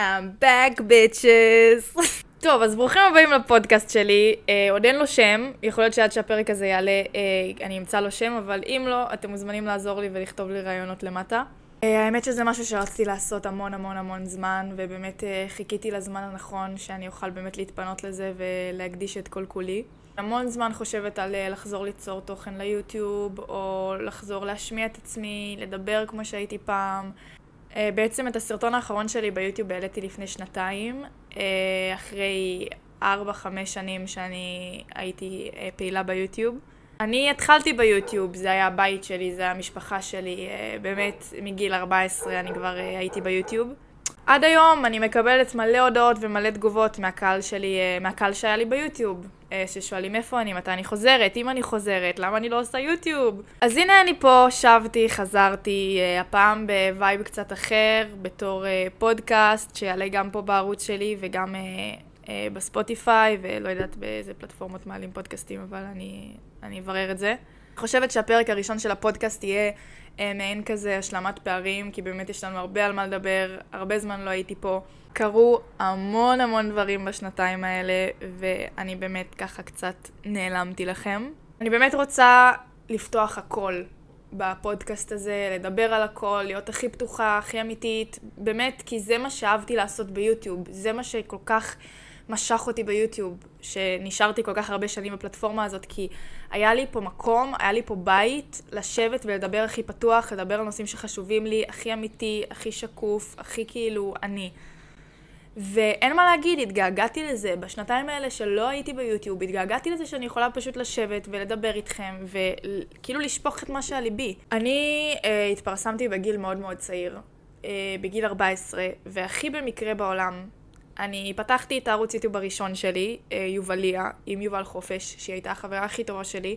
I'm back bitches. טוב, אז ברוכים הבאים לפודקאסט שלי. אה, עוד אין לו שם, יכול להיות שעד שהפרק הזה יעלה אה, אני אמצא לו שם, אבל אם לא, אתם מוזמנים לעזור לי ולכתוב לי רעיונות למטה. אה, האמת שזה משהו שרציתי לעשות המון המון המון זמן, ובאמת אה, חיכיתי לזמן הנכון שאני אוכל באמת להתפנות לזה ולהקדיש את כל כולי. המון זמן חושבת על אה, לחזור ליצור תוכן ליוטיוב, או לחזור להשמיע את עצמי, לדבר כמו שהייתי פעם. אה, בעצם את הסרטון האחרון שלי ביוטיוב העליתי לפני שנתיים, אה, אחרי 4-5 שנים שאני הייתי אה, פעילה ביוטיוב. אני התחלתי ביוטיוב, זה היה הבית שלי, זה המשפחה שלי, באמת מגיל 14 אני כבר הייתי ביוטיוב. עד היום אני מקבלת מלא הודעות ומלא תגובות מהקהל שלי, מהקהל שהיה לי ביוטיוב. אה, ששואלים איפה אני, מתי אני חוזרת, אם אני חוזרת, למה אני לא עושה יוטיוב. אז הנה אני פה, שבתי, חזרתי, אה, הפעם ב vibe קצת אחר, בתור אה, פודקאסט, שיעלה גם פה בערוץ שלי וגם בספוטיפיי, ולא יודעת באיזה פלטפורמות מעלים פודקאסטים, אבל אני, אני אברר את זה. אני חושבת שהפרק הראשון של הפודקאסט יהיה מעין כזה השלמת פערים, כי באמת יש לנו הרבה על מה לדבר, הרבה זמן לא הייתי פה. קרו המון המון דברים בשנתיים האלה, ואני באמת ככה קצת נעלמתי לכם. אני באמת רוצה לפתוח הכל בפודקאסט הזה, לדבר על הכל, להיות הכי פתוחה, הכי אמיתית, באמת, כי זה מה שאהבתי לעשות ביוטיוב, זה מה שכל כך משך אותי ביוטיוב, שנשארתי כל כך הרבה שנים בפלטפורמה הזאת, כי היה לי פה מקום, היה לי פה בית, לשבת ולדבר הכי פתוח, לדבר על נושאים שחשובים לי, הכי אמיתי, הכי שקוף, הכי כאילו אני. ואין מה להגיד, התגעגעתי לזה. בשנתיים האלה שלא הייתי ביוטיוב, התגעגעתי לזה שאני יכולה פשוט לשבת ולדבר איתכם, וכאילו לשפוך את מה שעל ליבי. אני אה, התפרסמתי בגיל מאוד מאוד צעיר, אה, בגיל 14, והכי במקרה בעולם, אני פתחתי את הערוץ יוטיוב הראשון שלי, אה, יובליה, עם יובל חופש, שהיא הייתה החברה הכי טובה שלי.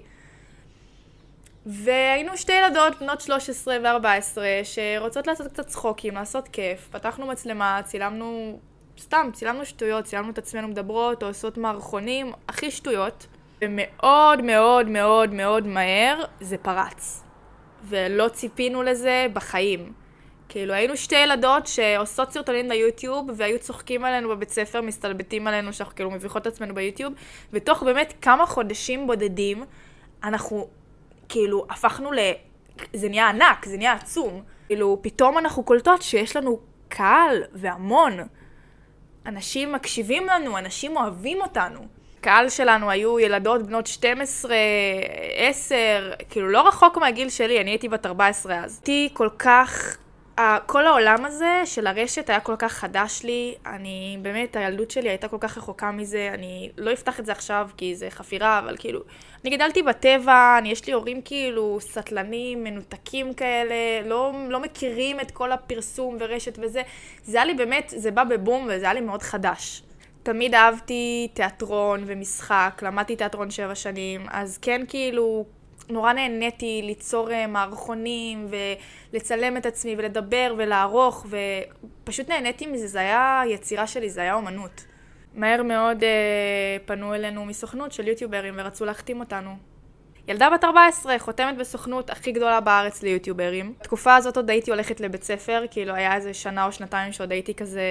והיינו שתי ילדות, בנות 13 ו-14, שרוצות לעשות קצת צחוקים, לעשות כיף. פתחנו מצלמה, צילמנו סתם, צילמנו שטויות, צילמנו את עצמנו מדברות, או עושות מערכונים, הכי שטויות. ומאוד מאוד מאוד מאוד מהר זה פרץ. ולא ציפינו לזה בחיים. כאילו, היינו שתי ילדות שעושות סרטונים ליוטיוב, והיו צוחקים עלינו בבית ספר, מסתלבטים עלינו שאנחנו כאילו מביכות את עצמנו ביוטיוב, ותוך באמת כמה חודשים בודדים, אנחנו כאילו הפכנו ל... זה נהיה ענק, זה נהיה עצום. כאילו, פתאום אנחנו קולטות שיש לנו קהל והמון. אנשים מקשיבים לנו, אנשים אוהבים אותנו. הקהל שלנו היו ילדות בנות 12, 10, כאילו לא רחוק מהגיל שלי, אני הייתי בת 14 אז. הייתי כל כך כל העולם הזה של הרשת היה כל כך חדש לי, אני באמת, הילדות שלי הייתה כל כך רחוקה מזה, אני לא אפתח את זה עכשיו כי זה חפירה, אבל כאילו, אני גדלתי בטבע, אני, יש לי הורים כאילו סטלנים, מנותקים כאלה, לא, לא מכירים את כל הפרסום ורשת וזה, זה היה לי באמת, זה בא בבום וזה היה לי מאוד חדש. תמיד אהבתי תיאטרון ומשחק, למדתי תיאטרון שבע שנים, אז כן כאילו נורא נהניתי ליצור אה, מערכונים ולצלם את עצמי ולדבר ולערוך ופשוט נהניתי מזה, זה היה יצירה שלי, זה היה אומנות. מהר מאוד אה, פנו אלינו מסוכנות של יוטיוברים ורצו להחתים אותנו. ילדה בת 14, חותמת בסוכנות הכי גדולה בארץ ליוטיוברים. בתקופה הזאת עוד הייתי הולכת לבית ספר, כאילו היה איזה שנה או שנתיים שעוד הייתי כזה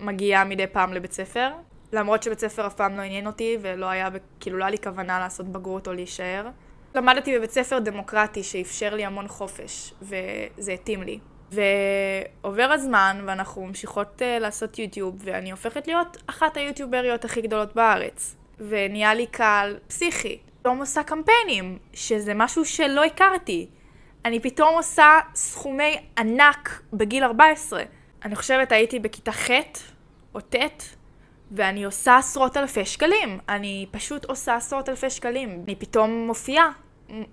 מגיעה מדי פעם לבית ספר. למרות שבית ספר אף פעם לא עניין אותי ולא היה, כאילו לא היה לי כוונה לעשות בגרות או להישאר. למדתי בבית ספר דמוקרטי שאפשר לי המון חופש, וזה התאים לי. ועובר הזמן, ואנחנו ממשיכות uh, לעשות יוטיוב, ואני הופכת להיות אחת היוטיובריות הכי גדולות בארץ. ונהיה לי קהל פסיכי. פתאום עושה קמפיינים, שזה משהו שלא הכרתי. אני פתאום עושה סכומי ענק בגיל 14. אני חושבת הייתי בכיתה ח' או ט', ואני עושה עשרות אלפי שקלים. אני פשוט עושה עשרות אלפי שקלים. אני פתאום מופיעה,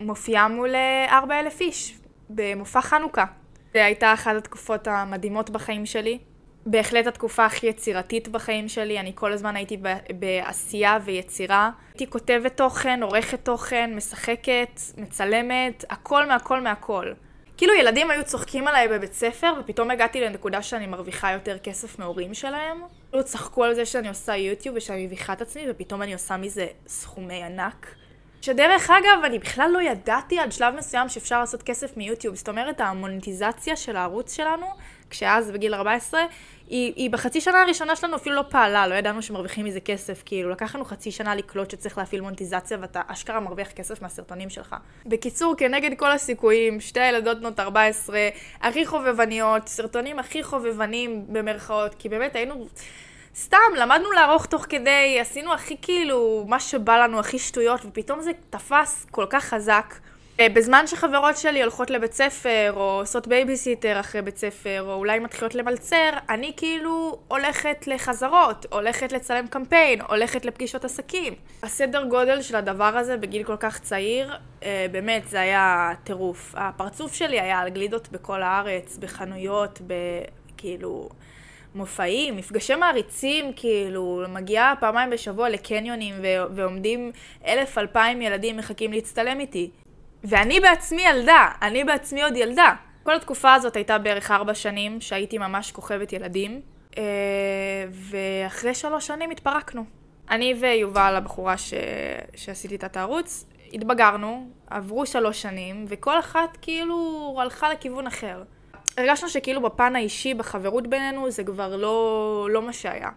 מופיעה מול אה, ארבע אלף איש במופע חנוכה. זו הייתה אחת התקופות המדהימות בחיים שלי. בהחלט התקופה הכי יצירתית בחיים שלי, אני כל הזמן הייתי בעשייה ויצירה. הייתי כותבת תוכן, עורכת תוכן, משחקת, מצלמת, הכל מהכל מהכל. כאילו ילדים היו צוחקים עליי בבית ספר, ופתאום הגעתי לנקודה שאני מרוויחה יותר כסף מהורים שלהם. כאילו צחקו על זה שאני עושה יוטיוב ושאני מביכה את עצמי, ופתאום אני עושה מזה סכומי ענק. שדרך אגב, אני בכלל לא ידעתי עד שלב מסוים שאפשר לעשות כסף מיוטיוב. זאת אומרת, המוניטיזציה של הערוץ שלנו, כשאז בגיל 14, היא, היא בחצי שנה הראשונה שלנו אפילו לא פעלה, לא ידענו שמרוויחים מזה כסף, כאילו, לקח לנו חצי שנה לקלוט שצריך להפעיל מוניטיזציה ואתה אשכרה מרוויח כסף מהסרטונים שלך. בקיצור, כנגד כל הסיכויים, שתי ילדות בנות 14, הכי חובבניות, סרטונים הכי חובבנים במרכאות, כי באמת היינו... סתם, למדנו לערוך תוך כדי, עשינו הכי כאילו, מה שבא לנו, הכי שטויות, ופתאום זה תפס כל כך חזק. אה, בזמן שחברות שלי הולכות לבית ספר, או עושות בייביסיטר אחרי בית ספר, או אולי מתחילות למלצר, אני כאילו הולכת לחזרות, הולכת לצלם קמפיין, הולכת לפגישות עסקים. הסדר גודל של הדבר הזה בגיל כל כך צעיר, אה, באמת, זה היה טירוף. הפרצוף שלי היה על גלידות בכל הארץ, בחנויות, בכאילו... מופעים, מפגשי מעריצים, כאילו, מגיעה פעמיים בשבוע לקניונים ו- ועומדים אלף אלפיים ילדים מחכים להצטלם איתי. ואני בעצמי ילדה, אני בעצמי עוד ילדה. כל התקופה הזאת הייתה בערך ארבע שנים שהייתי ממש כוכבת ילדים, אה, ואחרי שלוש שנים התפרקנו. אני ויובל, הבחורה ש... שעשיתי את הערוץ, התבגרנו, עברו שלוש שנים, וכל אחת כאילו הלכה לכיוון אחר. הרגשנו שכאילו בפן האישי, בחברות בינינו, זה כבר לא, לא מה שהיה.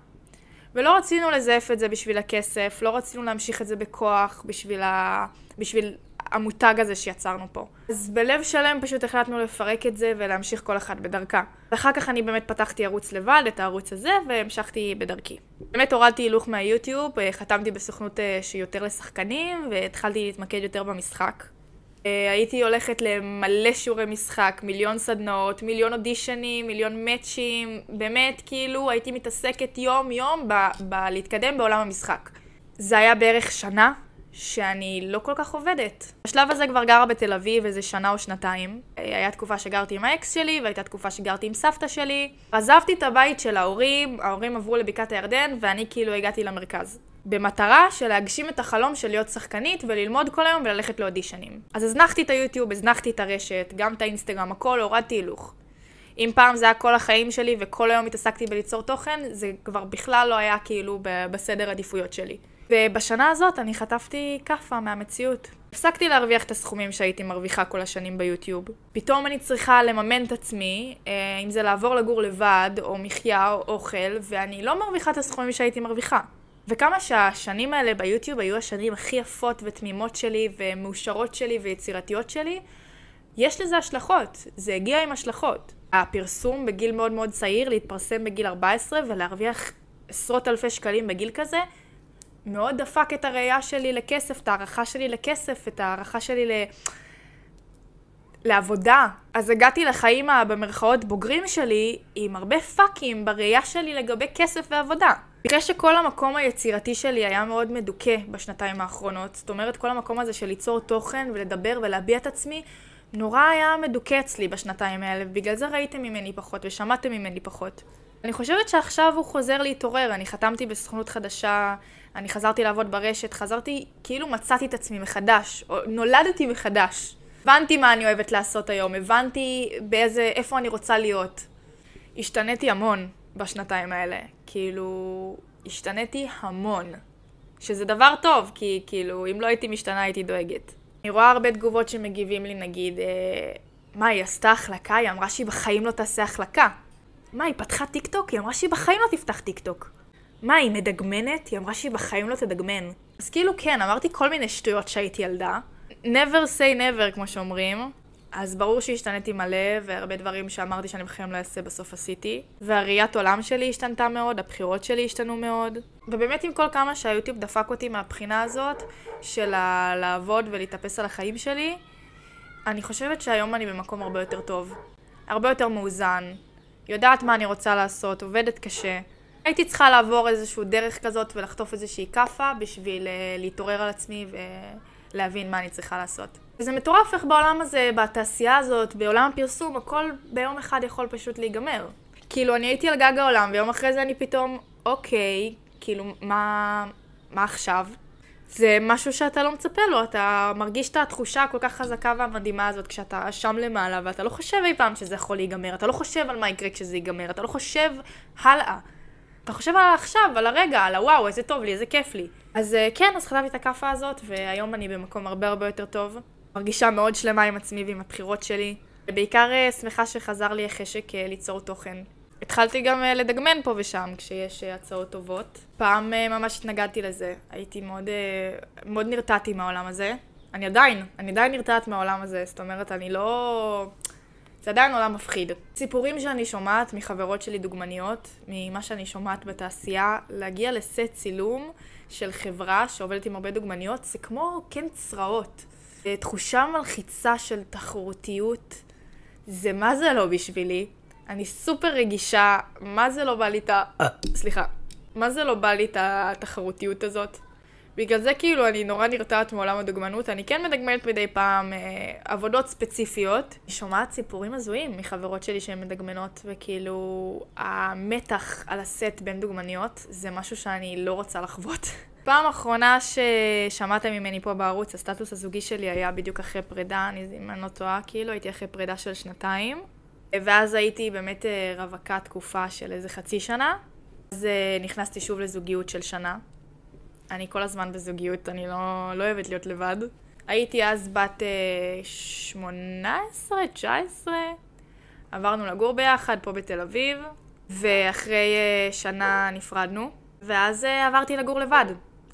ולא רצינו לזייף את זה בשביל הכסף, לא רצינו להמשיך את זה בכוח בשביל, ה... בשביל המותג הזה שיצרנו פה. אז בלב שלם פשוט החלטנו לפרק את זה ולהמשיך כל אחת בדרכה. ואחר כך אני באמת פתחתי ערוץ לבד, את הערוץ הזה, והמשכתי בדרכי. באמת הורדתי הילוך מהיוטיוב, חתמתי בסוכנות אה, שהיא יותר לשחקנים, והתחלתי להתמקד יותר במשחק. אה, הייתי הולכת למלא שיעורי משחק, מיליון סדנאות, מיליון אודישנים, מיליון מאצ'ים, באמת כאילו הייתי מתעסקת יום-יום בלהתקדם בעולם המשחק. זה היה בערך שנה שאני לא כל כך עובדת. בשלב הזה כבר גרה בתל אביב איזה שנה או שנתיים. אה, היה תקופה שגרתי עם האקס שלי, והייתה תקופה שגרתי עם סבתא שלי. עזבתי את הבית של ההורים, ההורים עברו לבקעת הירדן, ואני כאילו הגעתי למרכז. במטרה של להגשים את החלום של להיות שחקנית וללמוד כל היום וללכת לאודישנים. אז הזנחתי את היוטיוב, הזנחתי את הרשת, גם את האינסטגרם, הכל, הורדתי הילוך. אם פעם זה היה כל החיים שלי וכל היום התעסקתי בליצור תוכן, זה כבר בכלל לא היה כאילו בסדר עדיפויות שלי. ובשנה הזאת אני חטפתי כאפה מהמציאות. הפסקתי להרוויח את הסכומים שהייתי מרוויחה כל השנים ביוטיוב. פתאום אני צריכה לממן את עצמי, אה, אם זה לעבור לגור לבד, או מחיה, או אוכל, ואני לא מרוויחה את הסכומים שהייתי מרוויחה. וכמה שהשנים האלה ביוטיוב היו השנים הכי יפות ותמימות שלי, ומאושרות שלי ויצירתיות שלי, יש לזה השלכות. זה הגיע עם השלכות. הפרסום בגיל מאוד מאוד צעיר, להתפרסם בגיל 14 ולהרוויח עשרות אלפי שקלים בגיל כזה, מאוד דפק את הראייה שלי לכסף, את הערכה שלי לכסף, את הערכה שלי ל... לעבודה. אז הגעתי לחיים במרכאות בוגרים שלי עם הרבה פאקים בראייה שלי לגבי כסף ועבודה. בגלל שכל המקום היצירתי שלי היה מאוד מדוכא בשנתיים האחרונות, זאת אומרת כל המקום הזה של ליצור תוכן ולדבר ולהביע את עצמי, נורא היה מדוכא אצלי בשנתיים האלה, ובגלל זה ראיתם ממני פחות ושמעתם ממני פחות. אני חושבת שעכשיו הוא חוזר להתעורר, אני חתמתי בסוכנות חדשה, אני חזרתי לעבוד ברשת, חזרתי, כאילו מצאתי את עצמי מחדש, או נולדתי מחדש. הבנתי מה אני אוהבת לעשות היום, הבנתי באיזה, איפה אני רוצה להיות. השתניתי המון בשנתיים האלה, כאילו, השתניתי המון. שזה דבר טוב, כי כאילו, אם לא הייתי משתנה הייתי דואגת. אני רואה הרבה תגובות שמגיבים לי, נגיד, אה, מה, היא עשתה החלקה? היא אמרה שהיא בחיים לא תעשה החלקה. מה, היא פתחה טיקטוק? היא אמרה שהיא בחיים לא תפתח טיקטוק. מה, היא מדגמנת? היא אמרה שהיא בחיים לא תדגמן. אז כאילו כן, אמרתי כל מיני שטויות שהייתי ילדה. never say never, כמו שאומרים. אז ברור שהשתניתי מלא, והרבה דברים שאמרתי שאני בחיים לא אעשה בסוף עשיתי. והראיית עולם שלי השתנתה מאוד, הבחירות שלי השתנו מאוד. ובאמת עם כל כמה שהיוטיוב דפק אותי מהבחינה הזאת, של לעבוד ולהתאפס על החיים שלי, אני חושבת שהיום אני במקום הרבה יותר טוב. הרבה יותר מאוזן. יודעת מה אני רוצה לעשות, עובדת קשה. הייתי צריכה לעבור איזושהי דרך כזאת ולחטוף איזושהי כאפה בשביל uh, להתעורר על עצמי ולהבין מה אני צריכה לעשות. וזה מטורף איך בעולם הזה, בתעשייה הזאת, בעולם הפרסום, הכל ביום אחד יכול פשוט להיגמר. כאילו, אני הייתי על גג העולם, ויום אחרי זה אני פתאום, אוקיי, כאילו, מה, מה עכשיו? זה משהו שאתה לא מצפה לו, אתה מרגיש את התחושה הכל כך חזקה והמדהימה הזאת כשאתה שם למעלה, ואתה לא חושב אי פעם שזה יכול להיגמר, אתה לא חושב על מה יקרה כשזה ייגמר, אתה לא חושב הלאה. אתה חושב על עכשיו, על הרגע, על הוואו, איזה טוב לי, איזה כיף לי. אז אה, כן, אז חטפתי את הכאפה הזאת, והיום אני במקום הרבה הרבה יותר טוב. מרגישה מאוד שלמה עם עצמי ועם הבחירות שלי. ובעיקר אה, שמחה שחזר לי החשק אה, ליצור תוכן. התחלתי גם לדגמן פה ושם כשיש הצעות טובות. פעם ממש התנגדתי לזה. הייתי מאוד, מאוד נרתעתי מהעולם הזה. אני עדיין, אני עדיין נרתעת מהעולם הזה. זאת אומרת, אני לא... זה עדיין עולם מפחיד. סיפורים שאני שומעת מחברות שלי דוגמניות, ממה שאני שומעת בתעשייה, להגיע לסט צילום של חברה שעובדת עם הרבה דוגמניות, זה כמו כן צרעות. תחושה מלחיצה של תחרותיות, זה מה זה לא בשבילי. אני סופר רגישה, מה זה לא בא לי את ה... סליחה. מה זה לא בא לי את התחרותיות הזאת? בגלל זה כאילו אני נורא נרתעת מעולם הדוגמנות, אני כן מדגמנת מדי פעם אה, עבודות ספציפיות. אני שומעת סיפורים הזויים מחברות שלי שהן מדגמנות, וכאילו המתח על הסט בין דוגמניות זה משהו שאני לא רוצה לחוות. פעם אחרונה ששמעת ממני פה בערוץ, הסטטוס הזוגי שלי היה בדיוק אחרי פרידה, אני, אם אני לא טועה, כאילו הייתי אחרי פרידה של שנתיים. ואז הייתי באמת אה, רווקה תקופה של איזה חצי שנה. אז אה, נכנסתי שוב לזוגיות של שנה. אני כל הזמן בזוגיות, אני לא, לא אוהבת להיות לבד. הייתי אז בת אה, 18, 19, עברנו לגור ביחד פה בתל אביב, ואחרי אה, שנה נפרדנו, ואז אה, עברתי לגור לבד.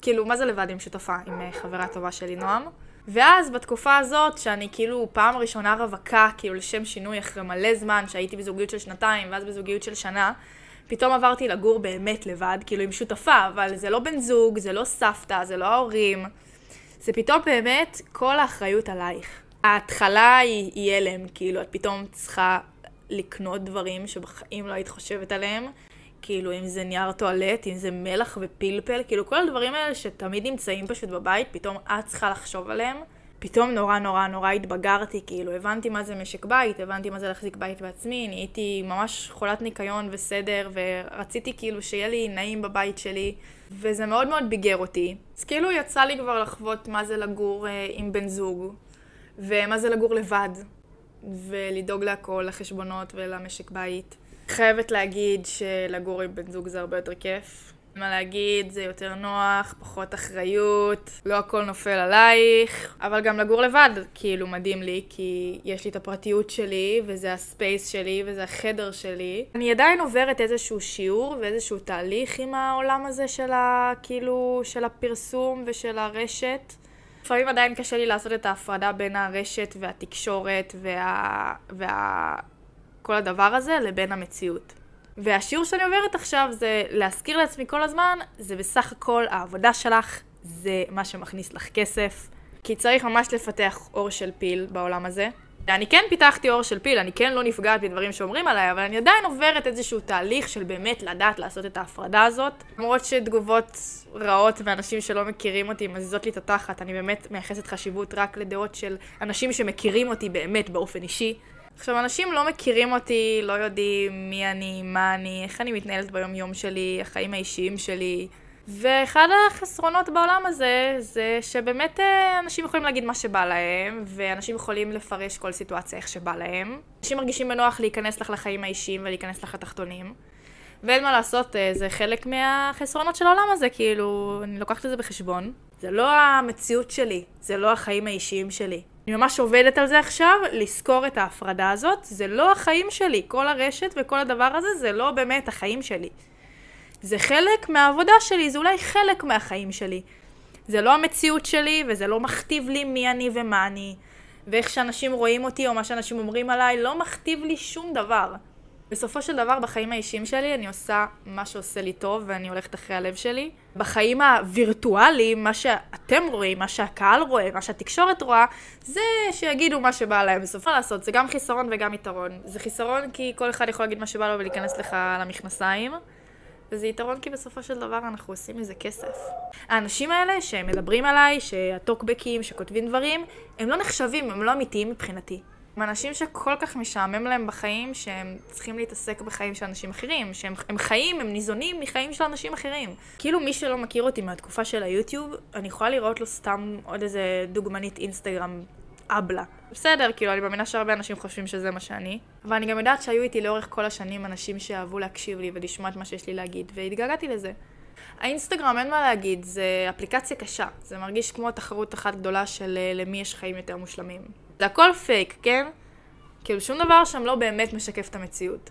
כאילו, מה זה לבד עם שותפה? עם אה, חברה טובה שלי, נועם. ואז בתקופה הזאת, שאני כאילו פעם ראשונה רווקה, כאילו לשם שינוי אחרי מלא זמן, שהייתי בזוגיות של שנתיים, ואז בזוגיות של שנה, פתאום עברתי לגור באמת לבד, כאילו עם שותפה, אבל זה לא בן זוג, זה לא סבתא, זה לא ההורים. זה פתאום באמת כל האחריות עלייך. ההתחלה היא, היא הלם, כאילו, את פתאום צריכה לקנות דברים שבחיים לא היית חושבת עליהם. כאילו, אם זה נייר טואלט, אם זה מלח ופלפל, כאילו, כל הדברים האלה שתמיד נמצאים פשוט בבית, פתאום את צריכה לחשוב עליהם. פתאום נורא נורא נורא התבגרתי, כאילו, הבנתי מה זה משק בית, הבנתי מה זה להחזיק בית בעצמי, נהייתי ממש חולת ניקיון וסדר, ורציתי כאילו שיהיה לי נעים בבית שלי, וזה מאוד מאוד ביגר אותי. אז כאילו יצא לי כבר לחוות מה זה לגור אה, עם בן זוג, ומה זה לגור לבד, ולדאוג להכל, לחשבונות ולמשק בית. חייבת להגיד שלגור עם בן זוג זה הרבה יותר כיף. מה להגיד, זה יותר נוח, פחות אחריות, לא הכל נופל עלייך, אבל גם לגור לבד, כאילו מדהים לי, כי יש לי את הפרטיות שלי, וזה הספייס שלי, וזה החדר שלי. אני עדיין עוברת איזשהו שיעור ואיזשהו תהליך עם העולם הזה של ה... כאילו, של הפרסום ושל הרשת. לפעמים עדיין קשה לי לעשות את ההפרדה בין הרשת והתקשורת וה... וה... כל הדבר הזה לבין המציאות. והשיעור שאני עוברת עכשיו זה להזכיר לעצמי כל הזמן, זה בסך הכל העבודה שלך, זה מה שמכניס לך כסף. כי צריך ממש לפתח אור של פיל בעולם הזה. אני כן פיתחתי אור של פיל, אני כן לא נפגעת מדברים שאומרים עליי, אבל אני עדיין עוברת איזשהו תהליך של באמת לדעת לעשות את ההפרדה הזאת. למרות שתגובות רעות מאנשים שלא מכירים אותי מזיזות לי את התחת, אני באמת מייחסת חשיבות רק לדעות של אנשים שמכירים אותי באמת באופן אישי. עכשיו, אנשים לא מכירים אותי, לא יודעים מי אני, מה אני, איך אני מתנהלת ביום יום שלי, החיים האישיים שלי. ואחד החסרונות בעולם הזה, זה שבאמת אה, אנשים יכולים להגיד מה שבא להם, ואנשים יכולים לפרש כל סיטואציה איך שבא להם. אנשים מרגישים בנוח להיכנס לך לחיים האישיים ולהיכנס לך לתחתונים. ואין מה לעשות, אה, זה חלק מהחסרונות של העולם הזה, כאילו, אני לוקחת את זה בחשבון. זה לא המציאות שלי, זה לא החיים האישיים שלי. אני ממש עובדת על זה עכשיו, לזכור את ההפרדה הזאת. זה לא החיים שלי. כל הרשת וכל הדבר הזה זה לא באמת החיים שלי. זה חלק מהעבודה שלי, זה אולי חלק מהחיים שלי. זה לא המציאות שלי, וזה לא מכתיב לי מי אני ומה אני. ואיך שאנשים רואים אותי, או מה שאנשים אומרים עליי, לא מכתיב לי שום דבר. בסופו של דבר, בחיים האישיים שלי, אני עושה מה שעושה לי טוב, ואני הולכת אחרי הלב שלי. בחיים הווירטואליים, מה שאתם רואים, מה שהקהל רואה, מה שהתקשורת רואה, זה שיגידו מה שבא להם. בסופו לעשות, זה גם חיסרון וגם יתרון. זה חיסרון כי כל אחד יכול להגיד מה שבא לו ולהיכנס לך למכנסיים. וזה יתרון כי בסופו של דבר אנחנו עושים מזה כסף. האנשים האלה שמדברים עליי, שהטוקבקים, שכותבים דברים, הם לא נחשבים, הם לא אמיתיים מבחינתי. עם אנשים שכל כך משעמם להם בחיים, שהם צריכים להתעסק בחיים של אנשים אחרים, שהם חיים, הם ניזונים מחיים של אנשים אחרים. כאילו מי שלא מכיר אותי מהתקופה של היוטיוב, אני יכולה לראות לו סתם עוד איזה דוגמנית אינסטגרם אבלה. בסדר, כאילו, אני מאמינה שהרבה אנשים חושבים שזה מה שאני. אבל אני גם יודעת שהיו איתי לאורך כל השנים אנשים שאהבו להקשיב לי ולשמוע את מה שיש לי להגיד, והתגעגעתי לזה. האינסטגרם, אין מה להגיד, זה אפליקציה קשה. זה מרגיש כמו תחרות אחת גדולה של אה, למי יש חיים יותר מושלמים. זה הכל פייק, כן? כאילו, שום דבר שם לא באמת משקף את המציאות.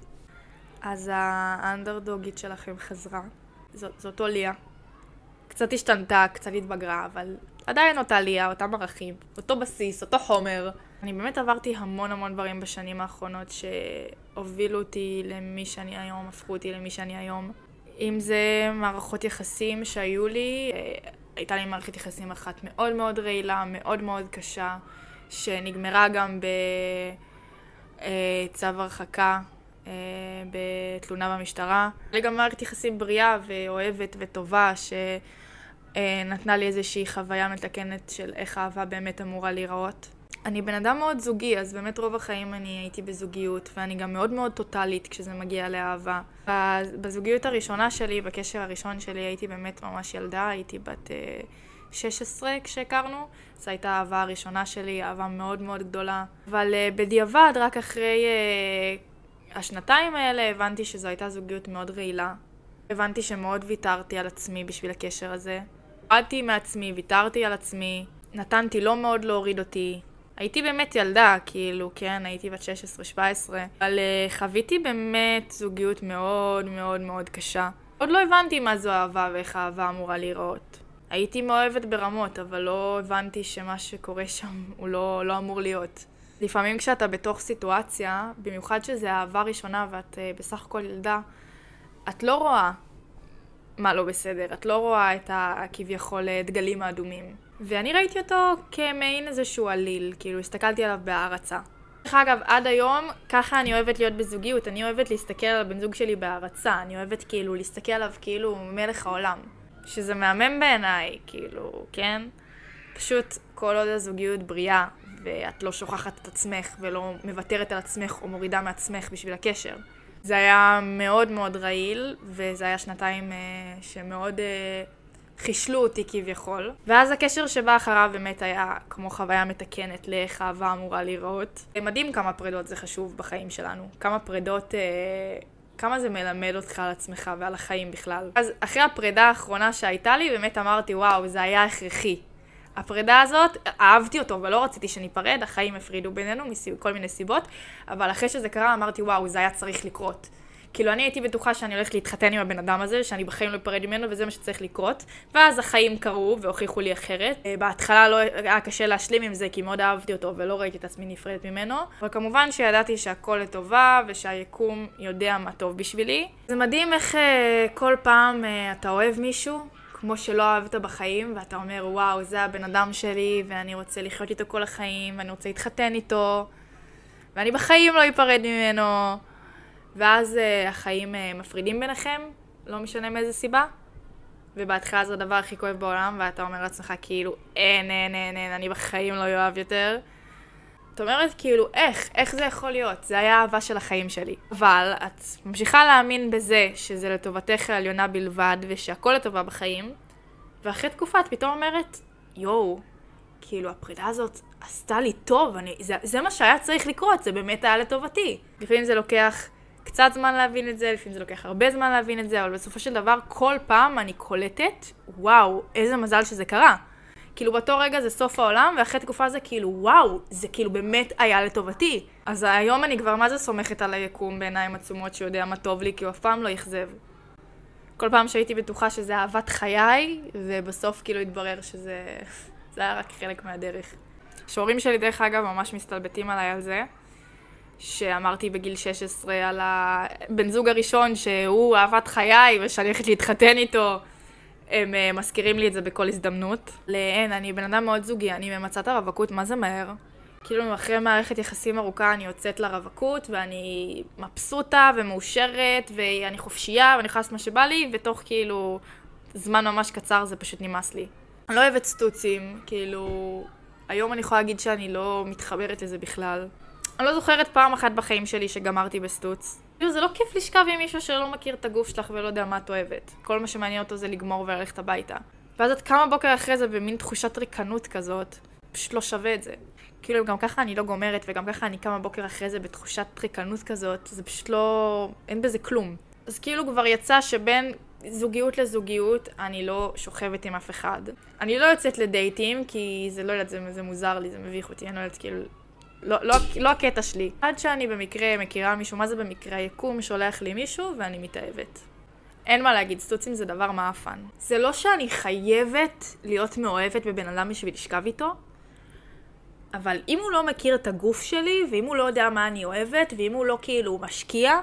אז האנדרדוגית שלכם חזרה. זאת, זאת ליה. קצת השתנתה, קצת התבגרה, אבל עדיין אותה ליה, אותם ערכים, אותו בסיס, אותו חומר. אני באמת עברתי המון המון דברים בשנים האחרונות שהובילו אותי למי שאני היום, הפכו אותי למי שאני היום. אם זה מערכות יחסים שהיו לי, אה, הייתה לי מערכת יחסים אחת מאוד מאוד רעילה, מאוד מאוד קשה, שנגמרה גם בצו אה, הרחקה, אה, בתלונה במשטרה. היה גם מערכת יחסים בריאה ואוהבת וטובה, שנתנה לי איזושהי חוויה מתקנת של איך אהבה באמת אמורה להיראות. אני בן אדם מאוד זוגי, אז באמת רוב החיים אני הייתי בזוגיות, ואני גם מאוד מאוד טוטאלית כשזה מגיע לאהבה. בזוגיות הראשונה שלי, בקשר הראשון שלי, הייתי באמת ממש ילדה, הייתי בת 16 אה, כשהכרנו. זו הייתה האהבה הראשונה שלי, אהבה מאוד מאוד גדולה. אבל אה, בדיעבד, רק אחרי uh, השנתיים האלה, הבנתי שזו הייתה זוגיות מאוד רעילה. הבנתי שמאוד ויתרתי על עצמי בשביל הקשר הזה. הורדתי מעצמי, ויתרתי על עצמי, נתנתי לא מאוד להוריד אותי, הייתי באמת ילדה, כאילו, כן, הייתי בת 16-17, אבל uh, חוויתי באמת זוגיות מאוד מאוד מאוד קשה. עוד לא הבנתי מה זו אהבה ואיך אהבה אמורה להיראות. הייתי מאוהבת ברמות, אבל לא הבנתי שמה שקורה שם הוא לא, לא אמור להיות. לפעמים כשאתה בתוך סיטואציה, במיוחד שזו אהבה ראשונה ואת uh, בסך הכל ילדה, את לא רואה מה לא בסדר, את לא רואה את הכביכול אה, דגלים האדומים. ואני ראיתי אותו כמעין איזשהו עליל, כאילו הסתכלתי עליו בהערצה. דרך אגב, עד היום, ככה אני אוהבת להיות בזוגיות, אני אוהבת להסתכל על הבן זוג שלי בהערצה, אני אוהבת כאילו להסתכל עליו כאילו מלך העולם. שזה מהמם בעיניי, כאילו, כן? פשוט כל עוד הזוגיות בריאה, ואת לא שוכחת את עצמך ולא מוותרת על עצמך או מורידה מעצמך בשביל הקשר. זה היה מאוד מאוד רעיל, וזה היה שנתיים אה, שמאוד אה, חישלו אותי כביכול. ואז הקשר שבא אחריו באמת היה כמו חוויה מתקנת לאיך אהבה אמורה להיראות. מדהים כמה פרדות זה חשוב בחיים שלנו. כמה פרדות... אה, כמה זה מלמד אותך על עצמך ועל החיים בכלל. אז אחרי הפרידה האחרונה שהייתה לי, באמת אמרתי, וואו, זה היה הכרחי. הפרידה הזאת, אהבתי אותו ולא רציתי שניפרד, החיים הפרידו בינינו מכל מיני סיבות, אבל אחרי שזה קרה אמרתי, וואו, זה היה צריך לקרות. כאילו, אני הייתי בטוחה שאני הולכת להתחתן עם הבן אדם הזה, שאני בחיים לא אפרד ממנו, וזה מה שצריך לקרות. ואז החיים קרו והוכיחו לי אחרת. אה, בהתחלה לא היה קשה להשלים עם זה, כי מאוד אהבתי אותו ולא ראיתי את עצמי נפרדת ממנו. אבל כמובן שידעתי שהכל לטובה, ושהיקום יודע מה טוב בשבילי. זה מדהים איך uh, כל פעם uh, אתה אוהב מישהו, כמו שלא אהבת בחיים, ואתה אומר, וואו, זה הבן אדם שלי, ואני רוצה לחיות איתו כל החיים, ואני רוצה להתחתן איתו, ואני בחיים לא אפרד ממנו. ואז uh, החיים uh, מפרידים ביניכם, לא משנה מאיזה סיבה, ובהתחלה זה הדבר הכי כואב בעולם, ואתה אומר לעצמך כאילו, אין, אין, אין, אין, אני בחיים לא אוהב יותר. את אומרת כאילו, איך? איך זה יכול להיות? זה היה האהבה של החיים שלי. אבל את ממשיכה להאמין בזה שזה לטובתך העליונה בלבד, ושהכל לטובה בחיים, ואחרי תקופה את פתאום אומרת, יואו, כאילו הפרידה הזאת עשתה לי טוב, אני, זה, זה מה שהיה צריך לקרות, זה באמת היה לטובתי. לפעמים זה לוקח קצת זמן להבין את זה, לפעמים זה לוקח הרבה זמן להבין את זה, אבל בסופו של דבר כל פעם אני קולטת, וואו, איזה מזל שזה קרה. כאילו באותו רגע זה סוף העולם, ואחרי תקופה זה כאילו, וואו, זה כאילו באמת היה לטובתי. אז היום אני כבר מה זה סומכת על היקום בעיניים עצומות שהוא יודע מה טוב לי, כי הוא אף פעם לא אכזב. כל פעם שהייתי בטוחה שזה אהבת חיי, ובסוף כאילו התברר שזה זה היה רק חלק מהדרך. שהורים שלי דרך אגב ממש מסתלבטים עליי על זה. שאמרתי בגיל 16 על הבן זוג הראשון שהוא אהבת חיי ושאני הולכת להתחתן איתו. הם uh, מזכירים לי את זה בכל הזדמנות. לאין, אני בן אדם מאוד זוגי, אני ממצה את הרווקות, מה זה מהר? כאילו אחרי מערכת יחסים ארוכה אני יוצאת לרווקות ואני מבסוטה ומאושרת ואני חופשייה ואני יכולה לעשות מה שבא לי ותוך כאילו זמן ממש קצר זה פשוט נמאס לי. אני לא אוהבת סטוצים, כאילו היום אני יכולה להגיד שאני לא מתחברת לזה בכלל. אני לא זוכרת פעם אחת בחיים שלי שגמרתי בסטוץ. כאילו זה לא כיף לשכב עם מישהו שלא מכיר את הגוף שלך ולא יודע מה את אוהבת. כל מה שמעניין אותו זה לגמור וללכת הביתה. ואז את קמה בוקר אחרי זה במין תחושת ריקנות כזאת, פשוט לא שווה את זה. כאילו גם ככה אני לא גומרת, וגם ככה אני קמה בוקר אחרי זה בתחושת ריקנות כזאת, זה פשוט לא... אין בזה כלום. אז כאילו כבר יצא שבין זוגיות לזוגיות, אני לא שוכבת עם אף אחד. אני לא יוצאת לדייטים, כי זה לא יודעת, זה, זה מוזר לי, זה מביך אותי, אני לא יודעת, כאילו... לא, לא, לא הקטע שלי. עד שאני במקרה מכירה מישהו, מה זה במקרה? היקום שולח לי מישהו ואני מתאהבת. אין מה להגיד, סטוצים זה דבר מאפן. זה לא שאני חייבת להיות מאוהבת בבן אדם בשביל לשכב איתו, אבל אם הוא לא מכיר את הגוף שלי, ואם הוא לא יודע מה אני אוהבת, ואם הוא לא כאילו משקיע,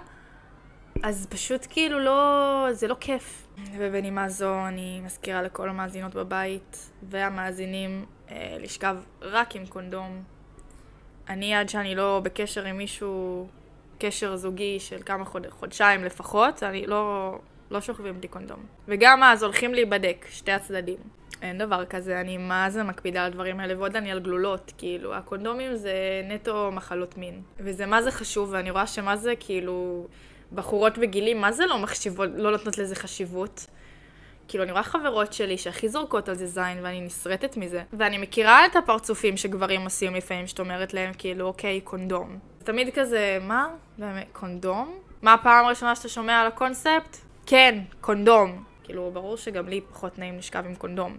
אז פשוט כאילו לא... זה לא כיף. ובנימה זו אני מזכירה לכל המאזינות בבית והמאזינים אה, לשכב רק עם קונדום. אני עד שאני לא בקשר עם מישהו, קשר זוגי של כמה חוד... חודשיים לפחות, אני לא, לא שוכבים בלי קונדום. וגם אז הולכים להיבדק, שתי הצדדים. אין דבר כזה, אני מה זה מקפידה על הדברים האלה, ועוד אני על גלולות, כאילו, הקונדומים זה נטו מחלות מין. וזה מה זה חשוב, ואני רואה שמה זה כאילו, בחורות בגילי, מה זה לא מחשיבות, לא נותנות לזה חשיבות. כאילו, אני רואה חברות שלי שהכי זורקות על זה זין, ואני נסרטת מזה. ואני מכירה את הפרצופים שגברים עושים לפעמים, שאת אומרת להם, כאילו, אוקיי, קונדום. תמיד כזה, מה? באמת, קונדום? מה הפעם הראשונה שאתה שומע על הקונספט? כן, קונדום. כאילו, ברור שגם לי פחות נעים לשכב עם קונדום,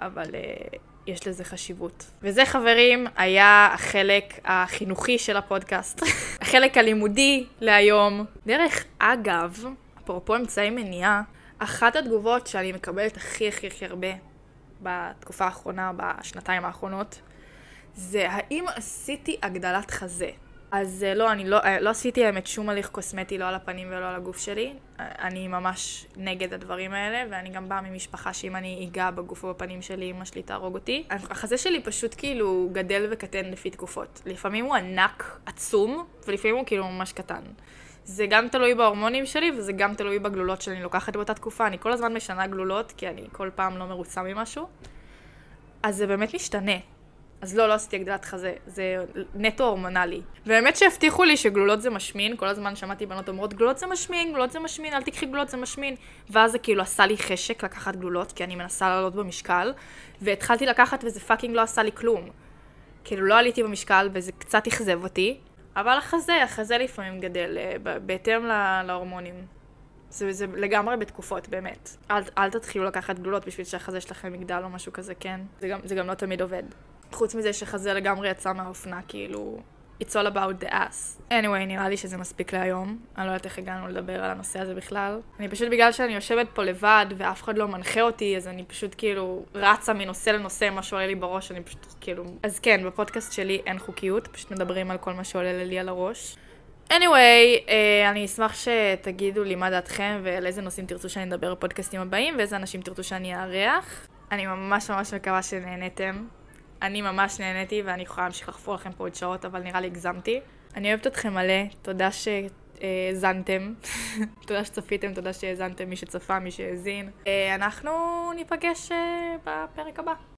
אבל uh, יש לזה חשיבות. וזה, חברים, היה החלק החינוכי של הפודקאסט. החלק הלימודי להיום. דרך אגב, אפרופו אמצעי מניעה, אחת התגובות שאני מקבלת הכי הכי הכי הרבה בתקופה האחרונה, בשנתיים האחרונות, זה האם עשיתי הגדלת חזה. אז לא, אני לא, לא עשיתי האמת שום הליך קוסמטי, לא על הפנים ולא על הגוף שלי. אני ממש נגד הדברים האלה, ואני גם באה ממשפחה שאם אני אגע בגוף או בפנים שלי, אמא שלי תהרוג אותי. החזה שלי פשוט כאילו גדל וקטן לפי תקופות. לפעמים הוא ענק, עצום, ולפעמים הוא כאילו ממש קטן. זה גם תלוי בהורמונים שלי, וזה גם תלוי בגלולות שאני לוקחת באותה תקופה. אני כל הזמן משנה גלולות, כי אני כל פעם לא מרוצה ממשהו. אז זה באמת משתנה. אז לא, לא עשיתי הגדלת חזה, זה נטו הורמונלי. והאמת שהבטיחו לי שגלולות זה משמין, כל הזמן שמעתי בנות אומרות, גלולות זה משמין, גלולות זה משמין, אל תקחי גלולות זה משמין. ואז זה כאילו עשה לי חשק לקחת גלולות, כי אני מנסה לעלות במשקל, והתחלתי לקחת וזה fucking לא עשה לי כלום. כאילו לא עליתי במשקל וזה קצת אכזב אותי, אבל החזה, החזה לפעמים גדל, אה, בהתאם להורמונים. זה, זה לגמרי בתקופות, באמת. אל, אל תתחילו לקחת גלולות בשביל שהחזה שלכם יגדל או משהו כזה, כן? זה גם, זה גם לא תמיד עובד. חוץ מזה שחזה לגמרי יצא מהאופנה, כאילו... It's all about the ass. anyway, נראה לי שזה מספיק להיום. אני לא יודעת איך הגענו לדבר על הנושא הזה בכלל. אני פשוט, בגלל שאני יושבת פה לבד ואף אחד לא מנחה אותי, אז אני פשוט כאילו רצה מנושא לנושא, מה שעולה לי בראש, אני פשוט כאילו... אז כן, בפודקאסט שלי אין חוקיות, פשוט מדברים על כל מה שעולה לי על הראש. anyway, uh, אני אשמח שתגידו לי מה דעתכם ועל איזה נושאים תרצו שאני אדבר בפודקאסטים הבאים ואיזה אנשים תרצו שאני אארח. אני ממש ממש מקווה שנהנתם. אני ממש נהניתי ואני יכולה להמשיך לחפור לכם פה עוד שעות, אבל נראה לי הגזמתי. אני אוהבת אתכם מלא, תודה שהאזנתם, תודה שצפיתם, תודה שהאזנתם, מי שצפה, מי שהאזין. אה, אנחנו ניפגש אה, בפרק הבא.